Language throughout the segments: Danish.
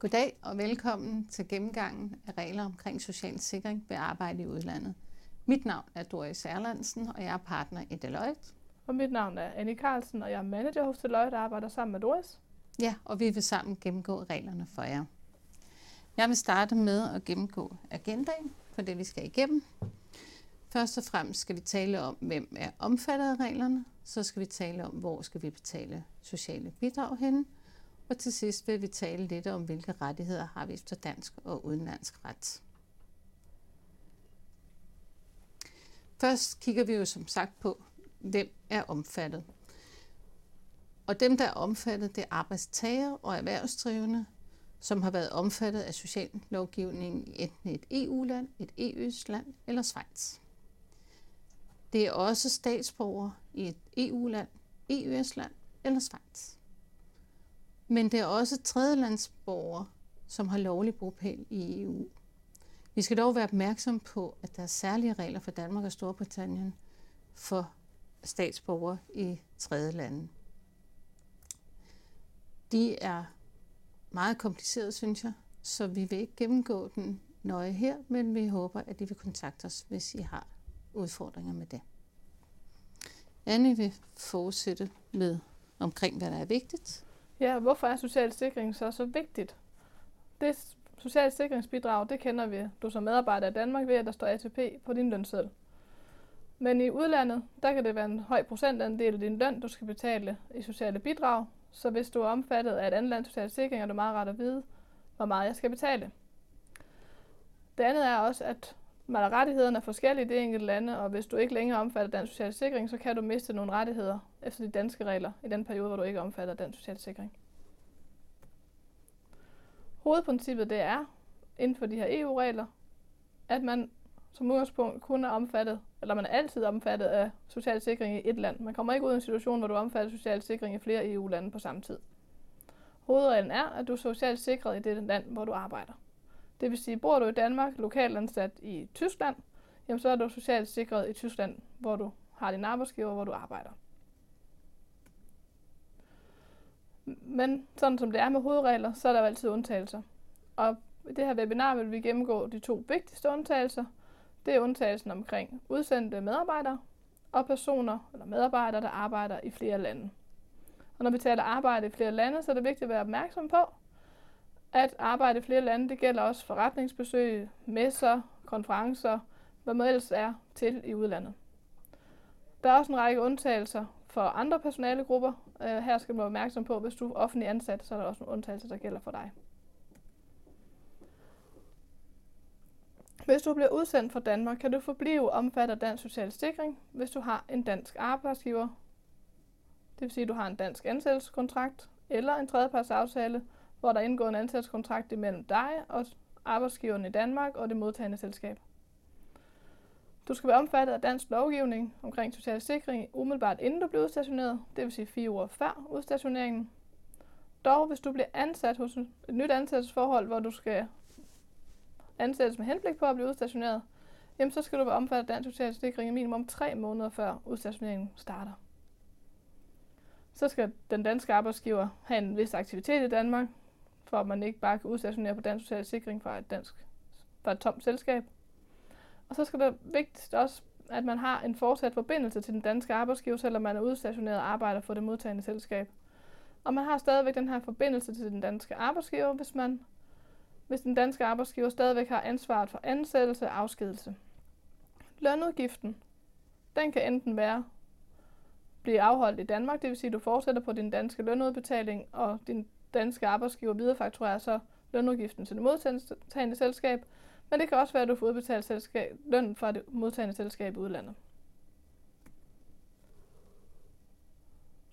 Goddag og velkommen til gennemgangen af regler omkring social sikring ved arbejde i udlandet. Mit navn er Doris Erlandsen, og jeg er partner i Deloitte. Og mit navn er Annie Carlsen, og jeg er manager hos Deloitte og arbejder sammen med Doris. Ja, og vi vil sammen gennemgå reglerne for jer. Jeg vil starte med at gennemgå agendaen for det, vi skal igennem. Først og fremmest skal vi tale om, hvem er omfattet af reglerne. Så skal vi tale om, hvor skal vi betale sociale bidrag henne. Og til sidst vil vi tale lidt om, hvilke rettigheder har vi efter dansk og udenlandsk ret. Først kigger vi jo som sagt på, hvem er omfattet. Og dem, der er omfattet, det er arbejdstager og erhvervsdrivende, som har været omfattet af sociallovgivningen i enten et EU-land, et EU-land eller Schweiz. Det er også statsborgere i et EU-land, EØS-land eller Schweiz. Men det er også tredjelandsborgere, som har lovlig bopæl i EU. Vi skal dog være opmærksom på, at der er særlige regler for Danmark og Storbritannien for statsborgere i tredje lande. De er meget komplicerede, synes jeg, så vi vil ikke gennemgå den nøje her, men vi håber, at I vil kontakte os, hvis I har udfordringer med det. Anne vil fortsætte med omkring, hvad der er vigtigt. Ja, hvorfor er social sikring så så vigtigt? Det sociale sikringsbidrag, det kender vi, du som medarbejder i Danmark ved, at der står ATP på din lønseddel. Men i udlandet, der kan det være en høj procentandel af din løn, du skal betale i sociale bidrag. Så hvis du er omfattet af et andet lands sociale sikring, er du meget ret at vide, hvor meget jeg skal betale. Det andet er også, at men rettighederne er forskellige i de enkelte lande, og hvis du ikke længere omfatter dansk social sikring, så kan du miste nogle rettigheder efter de danske regler i den periode, hvor du ikke omfatter dansk social sikring. Hovedprincippet det er, inden for de her EU-regler, at man som udgangspunkt kun er omfattet, eller man er altid omfattet af social sikring i et land. Man kommer ikke ud i en situation, hvor du omfatter social sikring i flere EU-lande på samme tid. Hovedreglen er, at du er socialt sikret i det land, hvor du arbejder. Det vil sige, bor du i Danmark, lokalt ansat i Tyskland, jamen så er du socialt sikret i Tyskland, hvor du har din arbejdsgiver, hvor du arbejder. Men sådan som det er med hovedregler, så er der jo altid undtagelser. Og i det her webinar vil vi gennemgå de to vigtigste undtagelser. Det er undtagelsen omkring udsendte medarbejdere og personer eller medarbejdere, der arbejder i flere lande. Og når vi taler arbejde i flere lande, så er det vigtigt at være opmærksom på, at arbejde i flere lande, det gælder også forretningsbesøg, messer, konferencer, hvad man ellers er til i udlandet. Der er også en række undtagelser for andre personalegrupper. Øh, her skal du være opmærksom på, at hvis du er offentlig ansat, så er der også nogle undtagelser, der gælder for dig. Hvis du bliver udsendt fra Danmark, kan du forblive omfattet af dansk social sikring, hvis du har en dansk arbejdsgiver. Det vil sige, at du har en dansk ansættelseskontrakt eller en tredjepartsaftale, hvor der er indgået en ansættelseskontrakt imellem dig og arbejdsgiveren i Danmark og det modtagende selskab. Du skal være omfattet af dansk lovgivning omkring social sikring umiddelbart inden du bliver udstationeret, det vil sige fire uger før udstationeringen. Dog, hvis du bliver ansat hos et nyt ansættelsesforhold, hvor du skal ansættes med henblik på at blive udstationeret, jamen så skal du være omfattet af dansk social sikring i minimum tre måneder før udstationeringen starter. Så skal den danske arbejdsgiver have en vis aktivitet i Danmark, for at man ikke bare kan udstationere på dansk social sikring fra et, dansk, fra et tomt selskab. Og så skal det vigtigst også, at man har en fortsat forbindelse til den danske arbejdsgiver, selvom man er udstationeret og arbejder for det modtagende selskab. Og man har stadigvæk den her forbindelse til den danske arbejdsgiver, hvis man hvis den danske arbejdsgiver stadigvæk har ansvaret for ansættelse og afskedelse. Lønudgiften, den kan enten være blive afholdt i Danmark, det vil sige, at du fortsætter på din danske lønudbetaling, og din danske arbejdsgiver viderefakturerer så lønudgiften til det modtagende selskab, men det kan også være, at du får udbetalt selskab, løn fra det modtagende selskab i udlandet.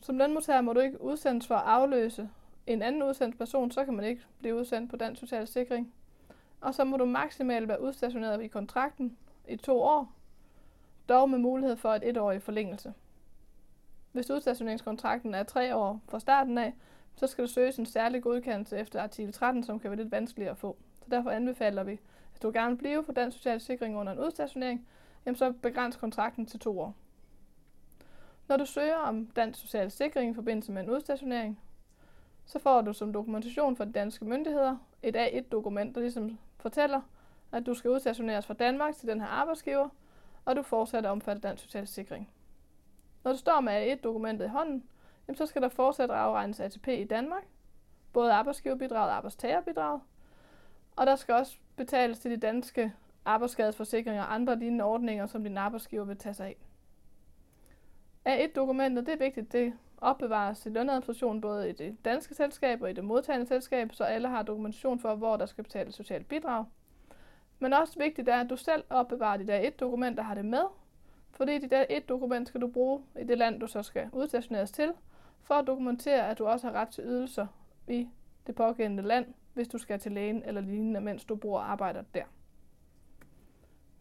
Som lønmodtager må du ikke udsendes for at afløse en anden udsendt person, så kan man ikke blive udsendt på dansk social sikring. Og så må du maksimalt være udstationeret i kontrakten i to år, dog med mulighed for et etårig forlængelse. Hvis udstationeringskontrakten er tre år fra starten af, så skal der søges en særlig godkendelse efter artikel 13, som kan være lidt vanskeligere at få. Så derfor anbefaler vi, at du gerne vil blive på dansk social sikring under en udstationering, jamen så begræns kontrakten til to år. Når du søger om dansk social sikring i forbindelse med en udstationering, så får du som dokumentation fra de danske myndigheder et A1-dokument, der ligesom fortæller, at du skal udstationeres fra Danmark til den her arbejdsgiver, og du fortsat er omfattet af dansk social sikring. Når du står med A1-dokumentet i hånden, jamen så skal der fortsat afregnes ATP i Danmark, både arbejdsgiverbidrag og arbejdstagerbidrag, og der skal også betales til de danske arbejdsskadesforsikringer og andre lignende ordninger, som din arbejdsgiver vil tage sig af. A1-dokumentet, det er vigtigt, det opbevares i lønadministrationen både i det danske selskab og i det modtagende selskab, så alle har dokumentation for, hvor der skal betales socialt bidrag. Men også vigtigt er, at du selv opbevarer dit A1-dokument, der har det med, fordi dit A1-dokument skal du bruge i det land, du så skal udstationeres til, for at dokumentere, at du også har ret til ydelser i det pågældende land, hvis du skal til lægen eller lignende, mens du bor og arbejder der.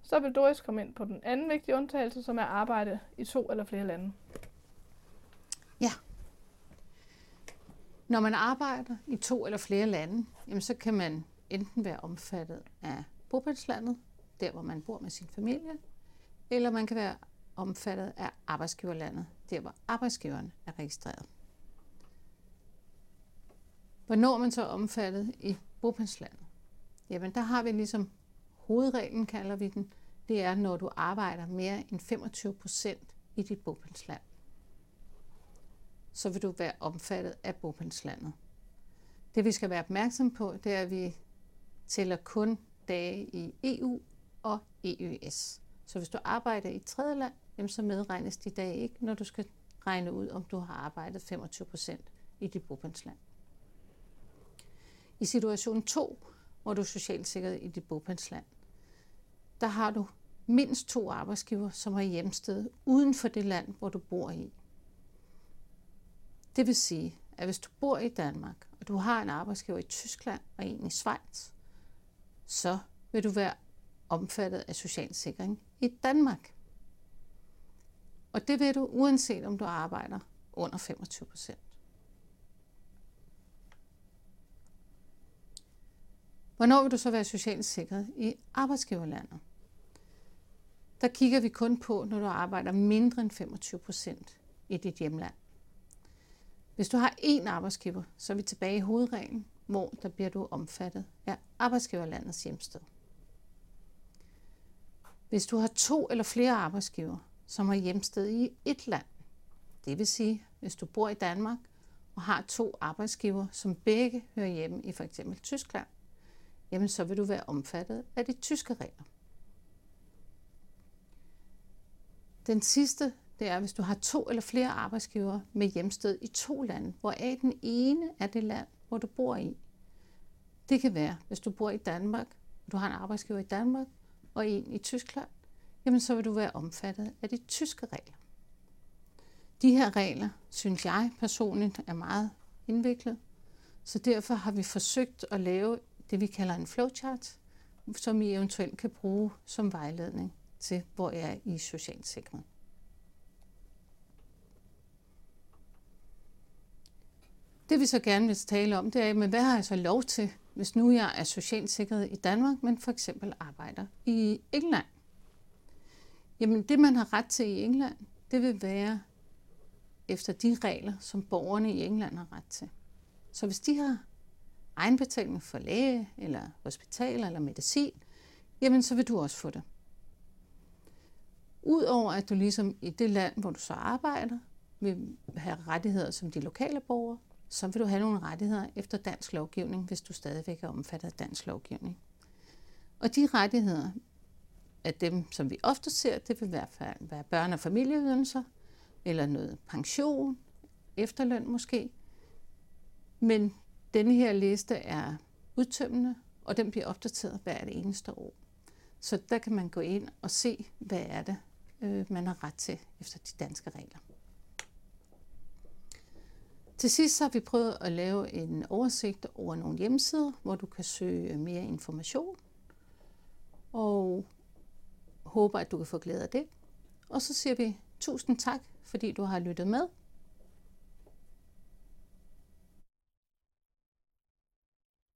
Så vil Doris komme ind på den anden vigtige undtagelse, som er arbejde i to eller flere lande. Ja. Når man arbejder i to eller flere lande, jamen så kan man enten være omfattet af bopælslandet, der hvor man bor med sin familie, eller man kan være omfattet af arbejdsgiverlandet, der hvor arbejdsgiveren er registreret. Hvornår man så omfattet i bopælslandet? Jamen der har vi ligesom hovedreglen, kalder vi den. Det er, når du arbejder mere end 25 procent i dit bopælsland. Så vil du være omfattet af bopælslandet. Det vi skal være opmærksom på, det er, at vi tæller kun dage i EU og EØS. Så hvis du arbejder i et tredje land, jamen så medregnes de dage ikke, når du skal regne ud, om du har arbejdet 25 procent i dit bopælsland. I situation 2, hvor du er socialt sikret i dit bopælsland, der har du mindst to arbejdsgiver, som har hjemsted uden for det land, hvor du bor i. Det vil sige, at hvis du bor i Danmark, og du har en arbejdsgiver i Tyskland og en i Schweiz, så vil du være omfattet af social sikring i Danmark. Og det vil du, uanset om du arbejder under 25 procent. Hvornår vil du så være socialt sikret i arbejdsgiverlandet? Der kigger vi kun på, når du arbejder mindre end 25 procent i dit hjemland. Hvis du har én arbejdsgiver, så er vi tilbage i hovedreglen, hvor der bliver du omfattet af arbejdsgiverlandets hjemsted. Hvis du har to eller flere arbejdsgiver, som har hjemsted i et land, det vil sige, hvis du bor i Danmark og har to arbejdsgiver, som begge hører hjemme i f.eks. Tyskland, jamen så vil du være omfattet af de tyske regler. Den sidste, det er, hvis du har to eller flere arbejdsgivere med hjemsted i to lande, hvoraf den ene er det land, hvor du bor i. Det kan være, hvis du bor i Danmark, og du har en arbejdsgiver i Danmark og en i Tyskland, jamen så vil du være omfattet af de tyske regler. De her regler, synes jeg personligt, er meget indviklet, så derfor har vi forsøgt at lave det, vi kalder en flowchart, som I eventuelt kan bruge som vejledning til, hvor jeg er i socialt sikret. Det vi så gerne vil tale om, det er, men hvad har jeg så lov til, hvis nu jeg er socialt sikret i Danmark, men for eksempel arbejder i England? Jamen det, man har ret til i England, det vil være efter de regler, som borgerne i England har ret til. Så hvis de har egenbetaling for læge, eller hospital, eller medicin, jamen så vil du også få det. Udover at du ligesom i det land, hvor du så arbejder, vil have rettigheder som de lokale borgere, så vil du have nogle rettigheder efter dansk lovgivning, hvis du stadigvæk er omfattet af dansk lovgivning. Og de rettigheder af dem, som vi ofte ser, det vil i hvert fald være børne- og familieydelser, eller noget pension, efterløn måske. Men denne her liste er udtømmende, og den bliver opdateret hvert eneste år. Så der kan man gå ind og se, hvad er det, øh, man har ret til efter de danske regler. Til sidst så har vi prøvet at lave en oversigt over nogle hjemmesider, hvor du kan søge mere information, og håber, at du kan få glæde af det. Og så siger vi tusind tak, fordi du har lyttet med.